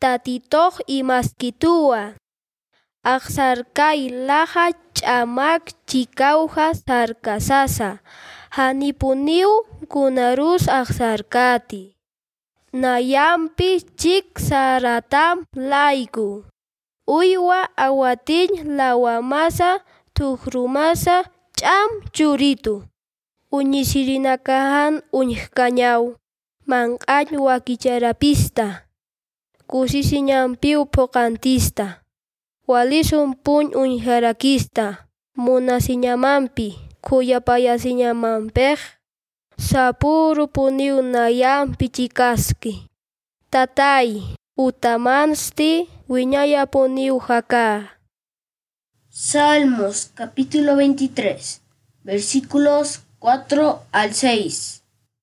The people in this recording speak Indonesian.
tatitoq imaskituwa. Aksarkay laja ch'amak chikawja sarkasasa. Hanipuniw kunarus aksarkati. Nayampi chik saratam layku. Uywa awatin lawamasa tukrumasa ch'am churitu. Uñishirinakajan uñikañaw manq'añ wakicharapista. Kusisinyan piupo kantista. Walisun puñ un jarakista. Munasiñamampi. Kuyapayasiñamampej. Sapuru puniunayampi chikaski. Tatay. Utamansti wiñaya puniujaka. Salmos capítulo 23 versículos 4 al 6.